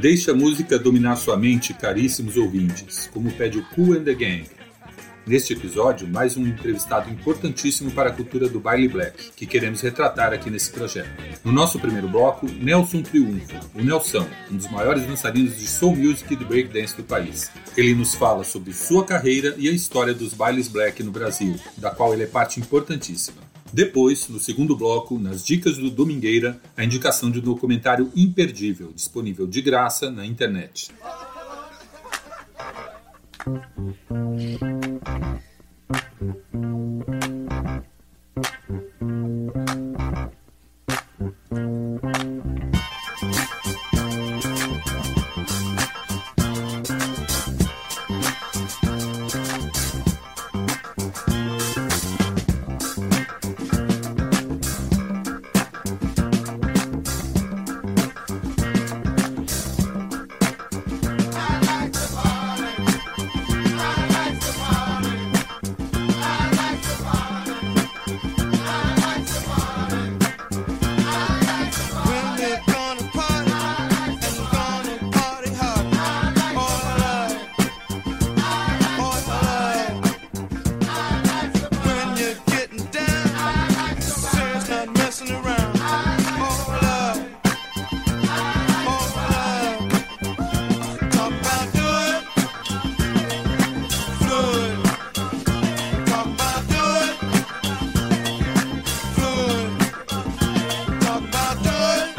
Deixe a música dominar sua mente, caríssimos ouvintes, como pede o Cool and the Gang. Neste episódio, mais um entrevistado importantíssimo para a cultura do baile black, que queremos retratar aqui nesse projeto. No nosso primeiro bloco, Nelson Triunfo, o Nelson, um dos maiores dançarinos de soul music e de breakdance do país. Ele nos fala sobre sua carreira e a história dos bailes black no Brasil, da qual ele é parte importantíssima. Depois, no segundo bloco, nas dicas do Domingueira, a indicação de um documentário imperdível, disponível de graça na internet.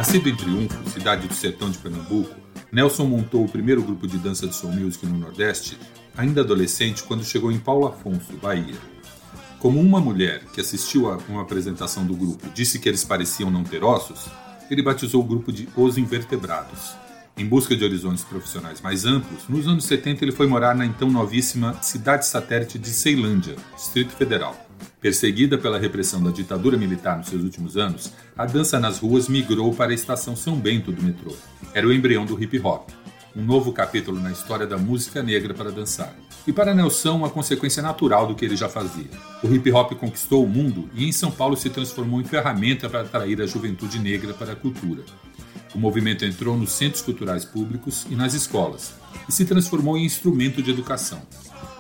Nascido em Triunfo, cidade do sertão de Pernambuco, Nelson montou o primeiro grupo de dança de soul music no Nordeste, ainda adolescente, quando chegou em Paulo Afonso, Bahia. Como uma mulher que assistiu a uma apresentação do grupo disse que eles pareciam não ter ossos, ele batizou o grupo de Os Invertebrados. Em busca de horizontes profissionais mais amplos, nos anos 70 ele foi morar na então novíssima cidade satélite de Ceilândia, Distrito Federal. Perseguida pela repressão da ditadura militar nos seus últimos anos, a dança nas ruas migrou para a estação São Bento do metrô. Era o embrião do hip hop, um novo capítulo na história da música negra para dançar. E para Nelson, uma consequência natural do que ele já fazia. O hip hop conquistou o mundo e em São Paulo se transformou em ferramenta para atrair a juventude negra para a cultura. O movimento entrou nos centros culturais públicos e nas escolas e se transformou em instrumento de educação.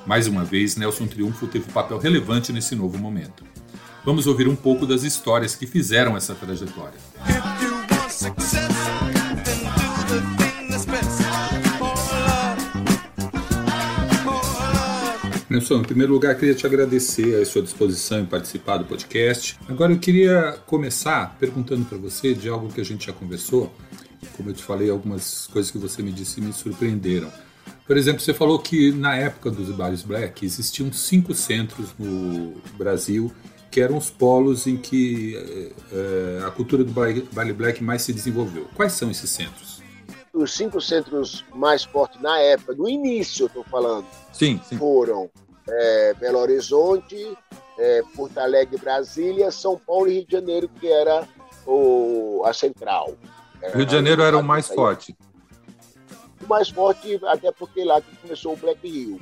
Mais uma vez, Nelson Triunfo teve um papel relevante nesse novo momento. Vamos ouvir um pouco das histórias que fizeram essa trajetória. Nelson, em primeiro lugar, queria te agradecer a sua disposição em participar do podcast. Agora, eu queria começar perguntando para você de algo que a gente já conversou. Como eu te falei, algumas coisas que você me disse me surpreenderam. Por exemplo, você falou que na época dos bailes black existiam cinco centros no Brasil que eram os polos em que é, a cultura do baile black mais se desenvolveu. Quais são esses centros? Os cinco centros mais fortes na época, no início, eu estou falando, sim, sim. foram é, Belo Horizonte, é, Porto Alegre, Brasília, São Paulo e Rio de Janeiro, que era o, a central. Rio de Janeiro era o mais forte mais forte, até porque lá que começou o Black Rio.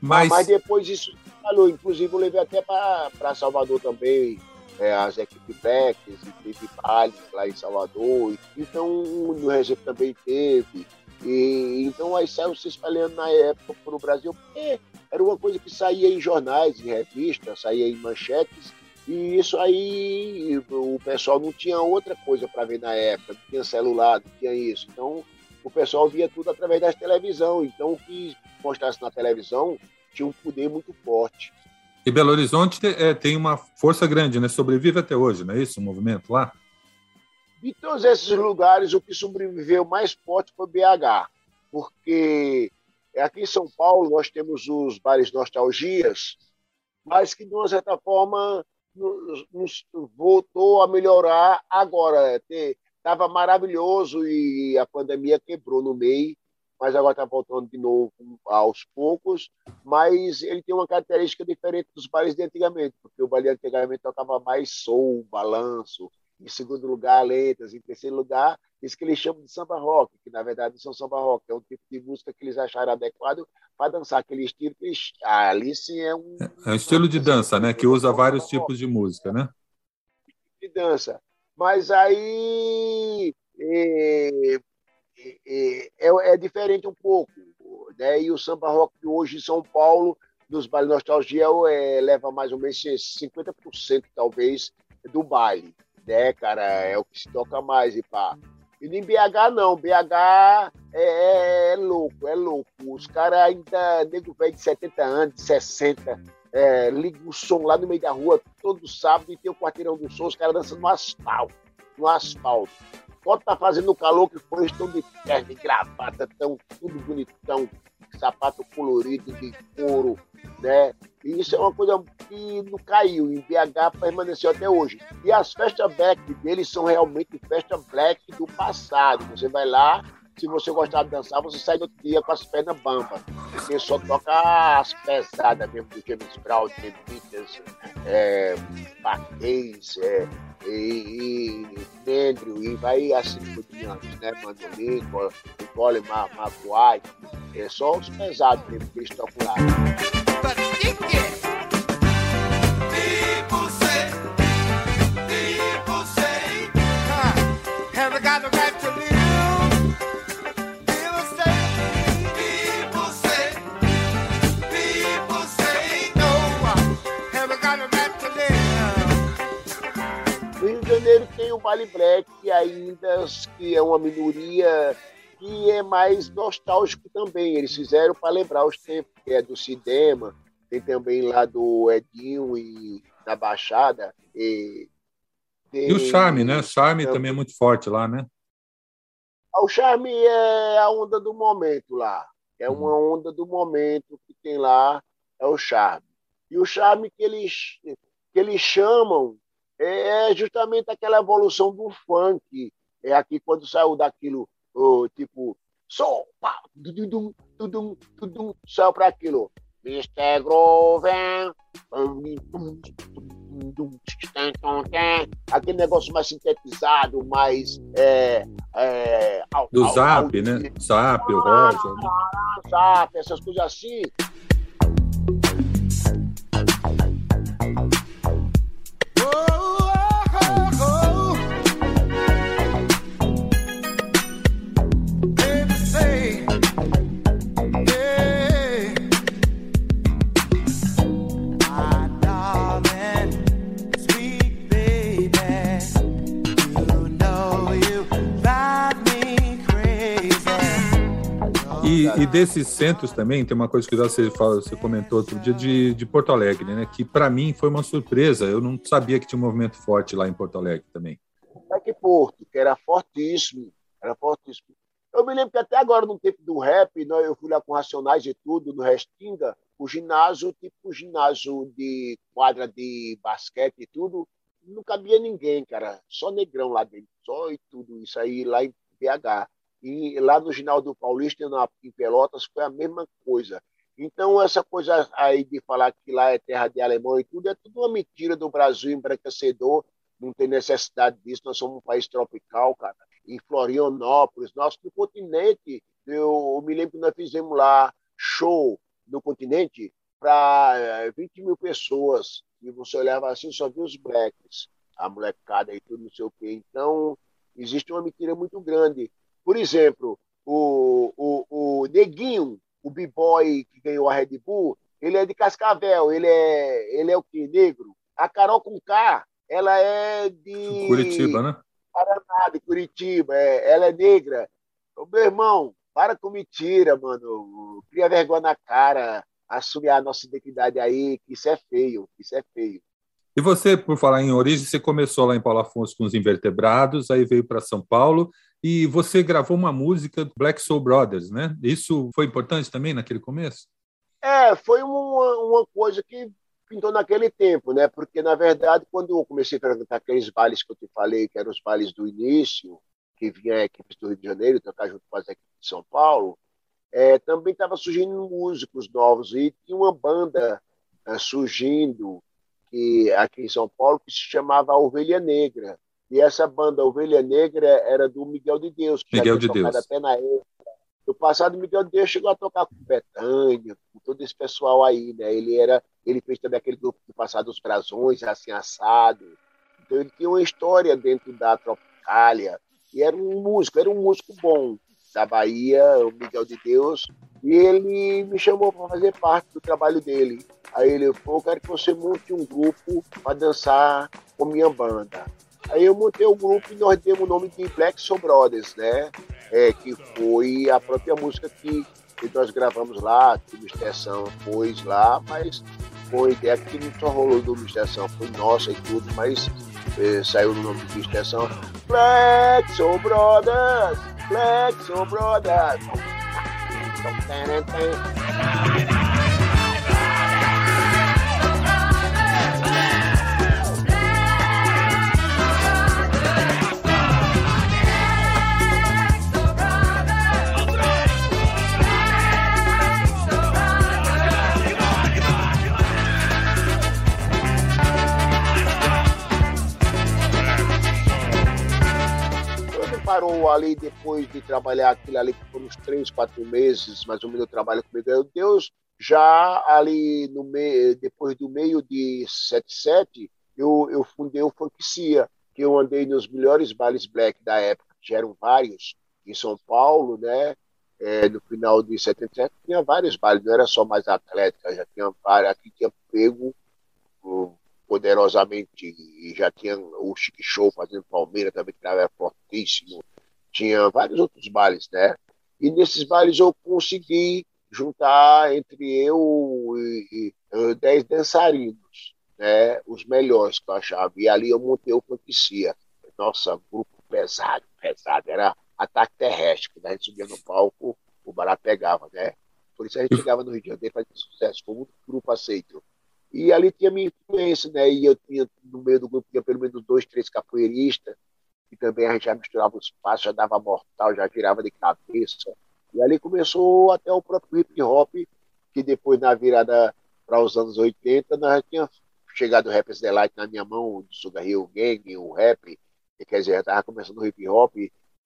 Mas, Mas depois isso falou, inclusive eu levei até para Salvador também, é, as equipes Blacks, teve Bali lá em Salvador, então no Recife também teve. E, então aí saiu se espalhando na época para o Brasil, porque era uma coisa que saía em jornais, em revistas, saía em manchetes, e isso aí o pessoal não tinha outra coisa para ver na época, não tinha celular, não tinha isso. Então o pessoal via tudo através da televisão. Então, o que mostrasse na televisão tinha um poder muito forte. E Belo Horizonte é, tem uma força grande, né? Sobrevive até hoje, não é isso? O movimento lá? De todos esses lugares, o que sobreviveu mais forte foi BH, porque aqui em São Paulo nós temos os bares nostalgias, mas que de uma certa forma nos, nos voltou a melhorar agora. Ter, estava maravilhoso e a pandemia quebrou no meio, mas agora está voltando de novo aos poucos. Mas ele tem uma característica diferente dos bailes de antigamente, porque o baile de antigamente tocava mais soul, balanço, em segundo lugar, letras, em terceiro lugar, isso que eles chamam de samba rock, que na verdade são samba rock, é um tipo de música que eles acharam adequado para dançar aquele estilo que eles... Ah, ali sim é um... É um estilo de dança, né? Que usa vários tipos de música, né? De dança. Mas aí, é, é, é, diferente um pouco. Né? E o samba rock hoje em São Paulo, dos bailes nostalgia, é, leva mais ou menos 50% talvez do baile. Né, cara? É o que se toca mais e pá. E em BH não, BH é, é, é louco, é louco. Os caras ainda, nego velho de 70 anos, de 60, é, liga o som lá no meio da rua todo sábado e tem o quarteirão do som, os caras dançando no asfalto, no asfalto. Pode tá fazendo calor que foi, estão de terno, de gravata, tão tudo bonitão, sapato colorido, de couro, né? E isso é uma coisa que não caiu, em BH permaneceu até hoje. E as festas black deles são realmente festas black do passado. Você vai lá, se você gostar de dançar, você sai outro dia com as pernas bambas. Porque só toca as pesadas mesmo do James Brown, James Peters, é, Marquês, é, e, e Andrew, e vai assim por diante, né? Mandolim, Nicole Maguire. É só os pesados mesmo que eles tocam lá. tem o Vale Black ainda, que é uma minoria que é mais nostálgico também. Eles fizeram para lembrar os tempos, que é do cinema, tem também lá do Edinho e da Baixada. E, tem... e o Charme, né? O Charme também é muito forte lá, né? O Charme é a onda do momento lá. É uma uhum. onda do momento que tem lá, é o Charme. E o Charme que eles, que eles chamam é justamente aquela evolução do funk. É aqui quando saiu daquilo, oh, tipo, só, pá, tudum, tudum, tudum, saiu para aquilo. Mr. Groven, aquele negócio mais sintetizado, mais. É, é, do ao, Zap, ao, né? Zap, o Roger. Né? Zap, essas coisas assim. Desses centros também, tem uma coisa que você, fala, você comentou outro dia de, de Porto Alegre, né? Que para mim foi uma surpresa. Eu não sabia que tinha um movimento forte lá em Porto Alegre também. É que Porto, que era fortíssimo, era fortíssimo. Eu me lembro que até agora, no tempo do rap, né, eu fui lá com Racionais e tudo, no Restinga, o ginásio, tipo o ginásio de quadra de basquete e tudo, não cabia ninguém, cara. Só negrão lá dentro, só e tudo isso aí lá em BH. E lá no Ginaldo Paulista, na, em Pelotas, foi a mesma coisa. Então, essa coisa aí de falar que lá é terra de alemão e tudo, é tudo uma mentira do Brasil embranquecedor. Não tem necessidade disso, nós somos um país tropical, cara. Em Florianópolis, nosso no continente, eu, eu me lembro que nós fizemos lá show no continente para 20 eh, mil pessoas. E você olhava assim, só via os blacks, a molecada e tudo, não sei o quê. Então, existe uma mentira muito grande. Por exemplo, o, o, o Neguinho, o b-boy que ganhou a Red Bull, ele é de Cascavel, ele é, ele é o que? Negro. A Carol com K, ela é de. Curitiba, né? Paraná, de Curitiba, é, ela é negra. Ô, meu irmão, para com mentira, mano. Cria vergonha na cara, assumir a nossa identidade aí, que isso é feio, isso é feio. E você, por falar em origem, você começou lá em Paulo Afonso com os invertebrados, aí veio para São Paulo e você gravou uma música Black Soul Brothers, né? Isso foi importante também naquele começo? É, foi uma, uma coisa que pintou naquele tempo, né? Porque, na verdade, quando eu comecei a frequentar aqueles bailes que eu te falei, que eram os bailes do início, que vinha a equipe do Rio de Janeiro tocar junto com as equipes de São Paulo, é, também estava surgindo músicos novos e tinha uma banda é, surgindo que aqui em São Paulo que se chamava Ovelha Negra. E essa banda Ovelha Negra era do Miguel de Deus, que Miguel já de Deus. até na época. No passado, Miguel de Deus chegou a tocar com Betânia, com todo esse pessoal aí, né? Ele era, ele fez também aquele grupo do passado dos Brasões, assim assado. Então ele tinha uma história dentro da Tropicália e era um músico, era um músico bom. da Bahia, o Miguel de Deus, e ele me chamou para fazer parte do trabalho dele. Aí ele falou, eu quero que você monte um grupo para dançar com minha banda. Aí eu montei o grupo e nós demos o nome de Black Soul Brothers, né? É, que foi a própria música que, que nós gravamos lá, que o Extensão pôs lá, mas foi ideia que não só rolou do Extensão, foi nossa e tudo, mas é, saiu no nome de Extensão. Black Soul Brothers, Black Soul Brothers. Parou ali depois de trabalhar aquilo ali por uns três, quatro meses, mais ou menos, eu trabalho comigo. Eu, Deus, já ali no meio, depois do meio de 77, eu, eu fundei o Funkcia, que eu andei nos melhores bailes black da época, que eram vários, em São Paulo, né? É, no final de 77, tinha vários bailes, não era só mais atlética, já tinha vários, aqui tinha pego poderosamente e já tinha o Chique Show fazendo Palmeira também, que era fortíssimo. Tinha vários outros bailes, né? E nesses bailes eu consegui juntar entre eu e, e dez dançarinos, né? Os melhores que eu achava. E ali eu montei o Franquicia. Nossa, grupo pesado, pesado. Era ataque terrestre. Quando a gente subia no palco, o barato pegava, né? Por isso a gente chegava no Rio de Janeiro e fazia sucesso. Foi muito grupo aceito. E ali tinha minha influência, né? E eu tinha, no meio do grupo, tinha pelo menos dois, três capoeiristas, e também a gente já misturava os passos, já dava mortal, já girava de cabeça. E ali começou até o próprio hip hop, que depois, na virada para os anos 80, nós tinha chegado o Rappers Delight na minha mão, do Sugar Hill Gang, o rap, quer dizer, já estava começando o hip hop,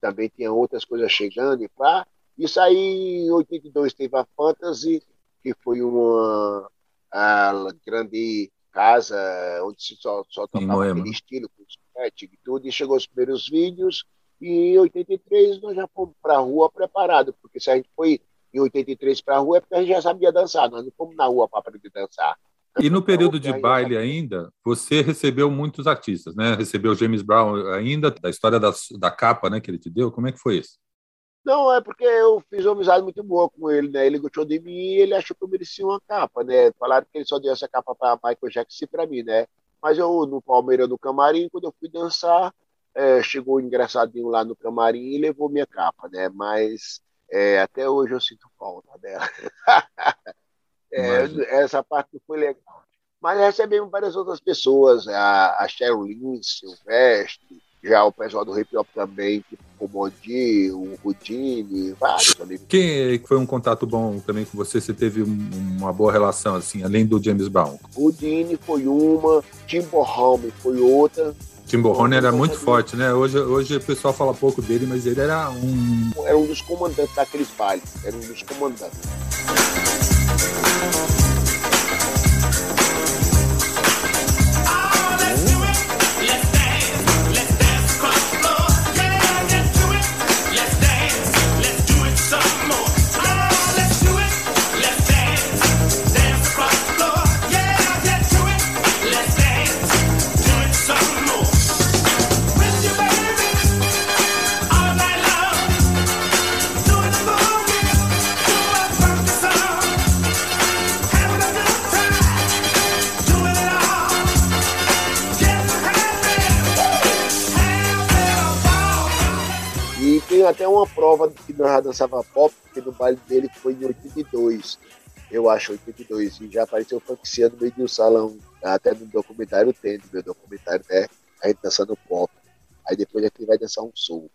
também tinha outras coisas chegando, e pá. Isso aí, em 82, teve a Fantasy, que foi uma a grande casa onde se só, só tocava aquele estilo com estética e tudo, e chegou os primeiros vídeos, e em 83 nós já fomos para a rua preparado, porque se a gente foi em 83 para a rua é porque a gente já sabia dançar, nós não fomos na rua para aprender a dançar. E no período de baile ainda, você recebeu muitos artistas, né? Recebeu James Brown ainda, da história da, da capa né, que ele te deu, como é que foi isso? Não, é porque eu fiz uma amizade muito boa com ele, né? Ele gostou de mim e ele achou que eu merecia uma capa, né? Falaram que ele só deu essa capa para Michael Jackson e para mim, né? Mas eu, no Palmeiras, no camarim, quando eu fui dançar, é, chegou o engraçadinho lá no camarim e levou minha capa, né? Mas é, até hoje eu sinto falta dela. é, essa parte não foi legal. Mas recebemos várias outras pessoas, a, a Cheryl Lynn, Silvestre, já o pessoal do hip hop também, tipo o Mondi, o Rudine, vários amigos. Quem foi um contato bom também com você? Você teve uma boa relação, assim, além do James Brown? Rudine foi uma, Home foi outra. Timbo Horner era muito forte, né? Hoje, hoje o pessoal fala pouco dele, mas ele era um. Era um dos comandantes daqueles bailes. Era um dos comandantes. Até uma prova que nós já dançava pop, porque no baile dele foi em 82, eu acho, 82, e já apareceu Funkcia no meio de um salão, até no documentário tem, no meu documentário, né? A gente dançando pop. Aí depois a gente vai dançar um soul.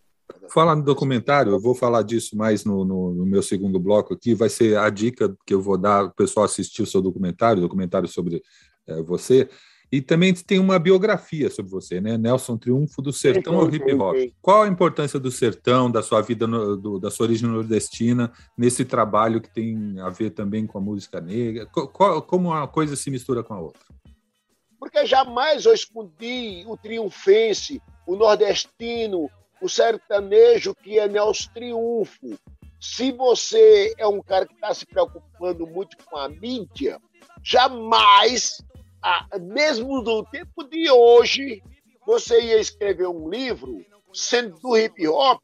Falar no documentário, eu vou falar disso mais no, no, no, meu segundo bloco aqui, vai ser a dica que eu vou dar para o pessoal assistir o seu documentário, documentário sobre é, você, e também tem uma biografia sobre você, né? Nelson Triunfo do Sertão ao Hip Hop. Qual a importância do sertão, da sua vida, no, do, da sua origem nordestina, nesse trabalho que tem a ver também com a música negra? Como uma coisa se mistura com a outra? Porque jamais eu escondi o triunfense, o nordestino, o sertanejo que é Nelson Triunfo. Se você é um cara que está se preocupando muito com a mídia, jamais, mesmo no tempo de hoje, você ia escrever um livro, sendo do hip hop,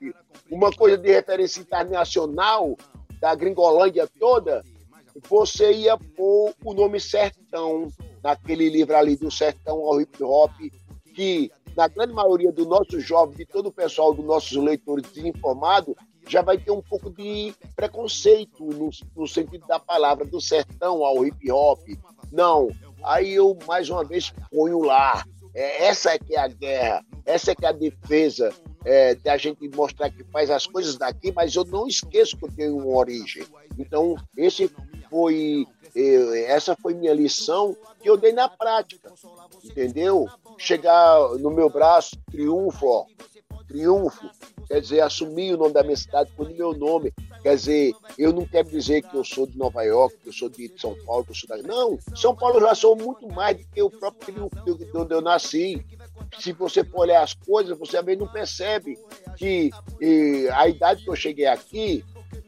uma coisa de referência internacional, da gringolândia toda, você ia pôr o nome Sertão naquele livro ali do Sertão ao hip hop, que na grande maioria do nosso jovem, de todo o pessoal dos nossos leitores desinformados, já vai ter um pouco de preconceito no, no sentido da palavra, do sertão ao hip hop. Não. Aí eu, mais uma vez, ponho lá. É, essa é que é a guerra, essa é que é a defesa é, da gente mostrar que faz as coisas daqui, mas eu não esqueço que eu tenho uma origem. Então, esse foi essa foi minha lição que eu dei na prática, entendeu? Chegar no meu braço, triunfo, ó, triunfo, quer dizer, assumir o nome da minha cidade por meu nome, quer dizer, eu não quero dizer que eu sou de Nova York, que eu sou de São Paulo, que eu sou da... Não, São Paulo já sou muito mais do que o próprio de onde eu nasci. Se você for olhar as coisas, você também não percebe que a idade que eu cheguei aqui,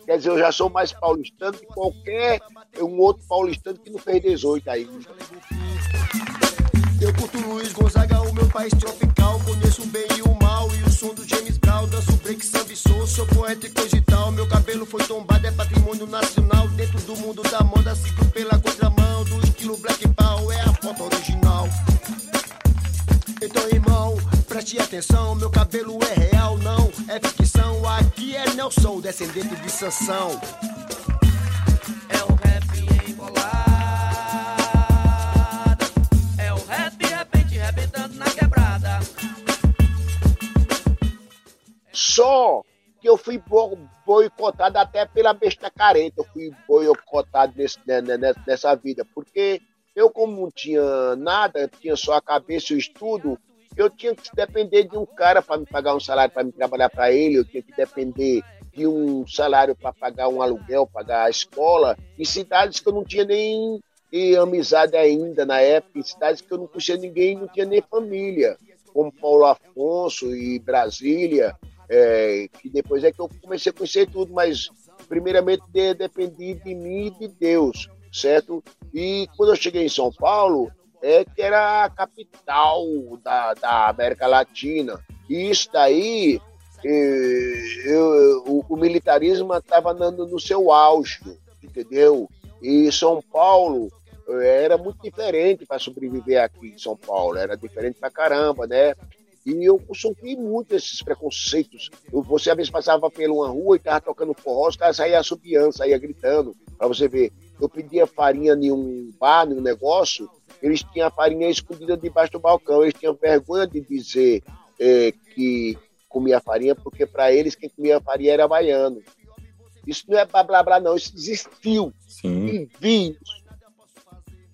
Quer dizer, eu já sou mais paulistano que qualquer um outro paulistano que não fez 18 aí. Eu curto Luiz Gonzaga, o meu país tropical. Conheço foi tombado, é patrimônio nacional. Dentro do mundo da moda, sigo pela contramão. Do estilo Black Power, é a foto original. Então, irmão, preste atenção. Meu cabelo é real, não é ficção. Aqui é Nelson, descendente de Sansão. Careta. Eu fui boicotado nesse, né, né, nessa vida, porque eu, como não tinha nada, tinha só a cabeça e o estudo, eu tinha que depender de um cara para me pagar um salário para me trabalhar para ele, eu tinha que depender de um salário para pagar um aluguel, pagar a escola, em cidades que eu não tinha nem amizade ainda na época, em cidades que eu não conhecia ninguém, não tinha nem família, como Paulo Afonso e Brasília, é, que depois é que eu comecei a conhecer tudo, mas primeiramente dependi de mim e de Deus certo? E quando eu cheguei em São Paulo, é que era a capital da, da América Latina. E isso daí, eu, o, o militarismo estava andando no seu auge, entendeu? E São Paulo eh, era muito diferente para sobreviver aqui em São Paulo, era diferente pra caramba, né? E eu sofri muito esses preconceitos. Você às vezes passava pela uma rua e estava tocando forró, os caras saíam assobiando, saíam gritando, para você ver eu pedia farinha em um bar, em um negócio, eles tinham a farinha escondida debaixo do balcão. Eles tinham vergonha de dizer é, que comia farinha, porque para eles quem comia farinha era baiano. Isso não é blá blá blá, não. Isso existiu. Sim. E vi isso.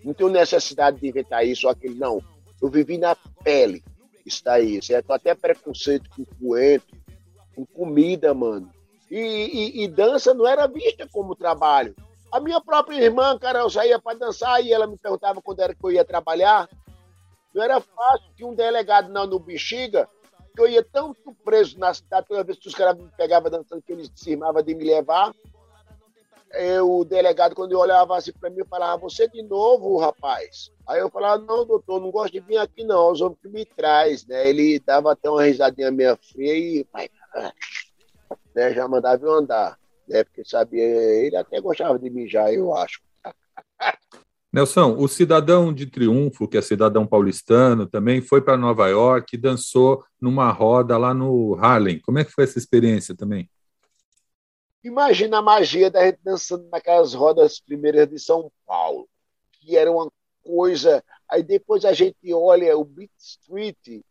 Não tenho necessidade de inventar isso ou aquilo, não. Eu vivi na pele. Isso daí, certo? Até preconceito com coentro, com comida, mano. E, e, e dança não era vista como trabalho. A minha própria irmã, cara, eu saía para dançar e ela me perguntava quando era que eu ia trabalhar. Não era fácil que um delegado não no Bexiga, que eu ia tanto preso na cidade, toda vez que os caras me pegavam dançando, que eles cismavam de me levar. Eu, o delegado, quando eu olhava assim para mim, falava, você de novo, rapaz? Aí eu falava, não, doutor, não gosto de vir aqui não, os homens que me traz, né? Ele dava até uma risadinha meio fria e né, já mandava eu andar né? Porque sabia, ele até gostava de mijar, eu acho. Nelson, o cidadão de Triunfo, que é cidadão paulistano, também foi para Nova York e dançou numa roda lá no Harlem. Como é que foi essa experiência também? Imagina a magia da gente dançando naquelas rodas primeiras de São Paulo, que era uma coisa. Aí depois a gente olha o Beat Street,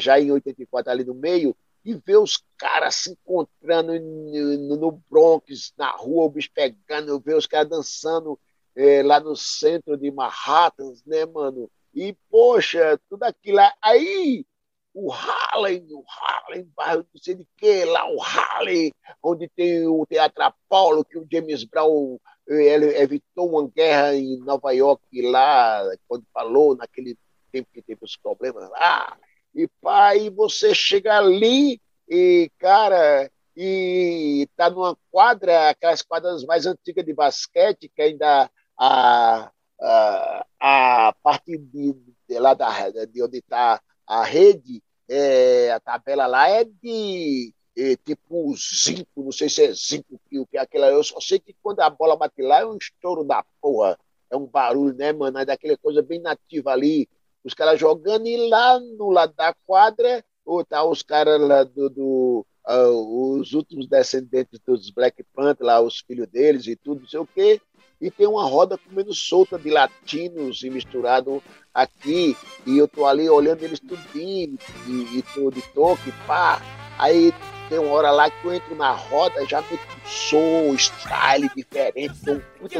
já em 84 ali no meio, e ver os caras se encontrando no, Bronx, na rua, o bicho pegando, ver os caras dançando é, lá no centro de Manhattan, né, mano? E, poxa, tudo aquilo. Aí, o Harlem, o Harlem, bairro não sei de que, lá o Harlem, onde tem o Teatro Apollo, que o James Brown ele evitou uma guerra em Nova York lá, quando falou, naquele tempo que teve os problemas lá. E pai, você chega ali e, cara, e tá numa quadra, aquelas quadras mais antigas de basquete, que ainda a, a, a parte de, de lá da, de onde está a rede, é, a tabela lá é de é, tipo zinco, não sei se é zinco o que é aquela. Eu só sei que quando a bola bate lá é um estouro da porra, é um barulho, né, mano? É daquela coisa bem nativa ali, os caras jogando e lá no lado da quadra, ou tá os caras lá do, do uh, os últimos descendentes dos Black Panther, lá os filhos deles e tudo, não sei o quê e tem uma roda comendo solta de latinos e misturado aqui, e eu tô ali olhando eles tudinho, e, e tô de toque, pá, aí tem uma hora lá que eu entro na roda, já meto um som, style diferente, dou um puta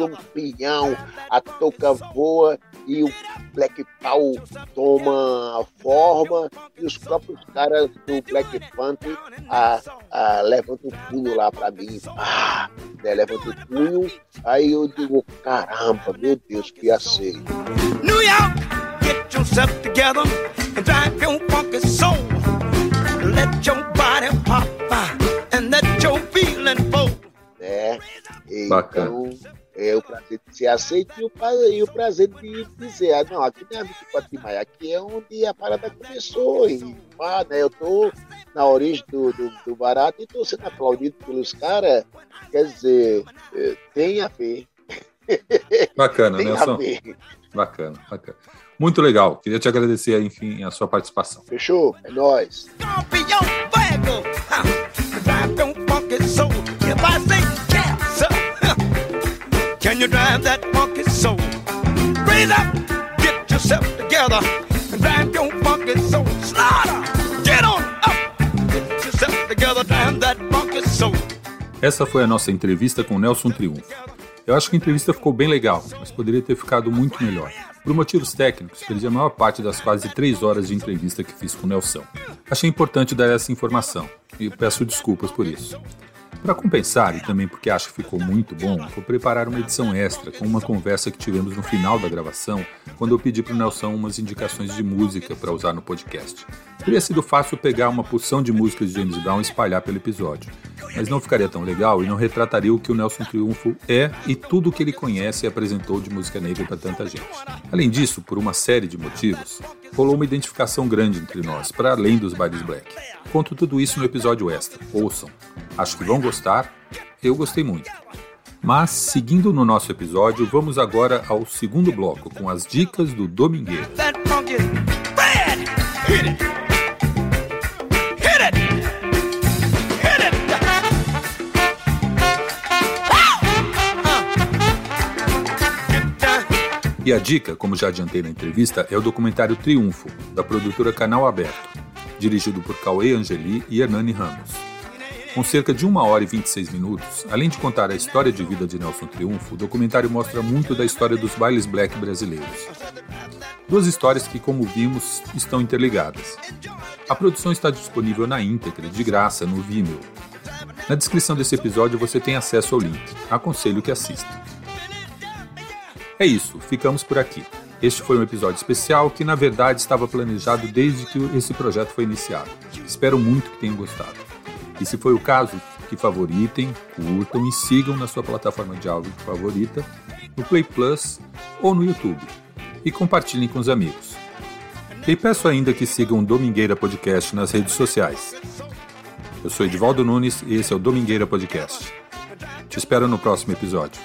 a touca voa e o Black Power toma forma e os próprios caras do Black Panther a, a, levantam o pulo lá pra mim, pá, né, levantam o pulo, aí eu digo, caramba, meu Deus, que ser. New York, get yourself together and drive your funky soul. Let your Então, é o prazer de ser aceito e o, prazer, e o prazer de dizer, ah, não, aqui não é 24 de maio, aqui é onde a parada começou. E, ah, né, eu tô na origem do, do, do barato e tô sendo aplaudido pelos caras. Quer dizer, é, tem a ver. Bacana, tem Nelson. Bacana, bacana. Muito legal. Queria te agradecer, enfim, a sua participação. Fechou? É nóis. Can you drive that funky soul? Up, get yourself together, and drive your funky soul. Slaughter, get on up, get yourself together, drive that funky soul. Essa foi a nossa entrevista com Nelson Triunfo. Eu acho que a entrevista ficou bem legal, mas poderia ter ficado muito melhor. Por motivos técnicos, perdi a maior parte das quase três horas de entrevista que fiz com o Nelson. Achei importante dar essa informação e peço desculpas por isso. Para compensar, e também porque acho que ficou muito bom, vou preparar uma edição extra com uma conversa que tivemos no final da gravação, quando eu pedi para o Nelson umas indicações de música para usar no podcast. Teria sido fácil pegar uma porção de músicas de James Brown e espalhar pelo episódio, mas não ficaria tão legal e não retrataria o que o Nelson Triunfo é e tudo o que ele conhece e apresentou de música negra para tanta gente. Além disso, por uma série de motivos, rolou uma identificação grande entre nós, para além dos bailes black. Conto tudo isso no episódio extra. Ouçam. Acho que vão gostar. Eu gostei muito. Mas, seguindo no nosso episódio, vamos agora ao segundo bloco com as dicas do Domingueiro. E a dica, como já adiantei na entrevista, é o documentário Triunfo, da produtora Canal Aberto, dirigido por Cauê Angeli e Hernani Ramos. Com cerca de 1 hora e 26 minutos, além de contar a história de vida de Nelson Triunfo, o documentário mostra muito da história dos bailes black brasileiros. Duas histórias que, como vimos, estão interligadas. A produção está disponível na íntegra, de graça, no Vimeo. Na descrição desse episódio você tem acesso ao link. Aconselho que assista. É isso, ficamos por aqui. Este foi um episódio especial que, na verdade, estava planejado desde que esse projeto foi iniciado. Espero muito que tenham gostado. E se foi o caso, que favoritem, curtam e sigam na sua plataforma de áudio favorita, no Play Plus ou no YouTube. E compartilhem com os amigos. E peço ainda que sigam o Domingueira Podcast nas redes sociais. Eu sou Edivaldo Nunes e esse é o Domingueira Podcast. Te espero no próximo episódio.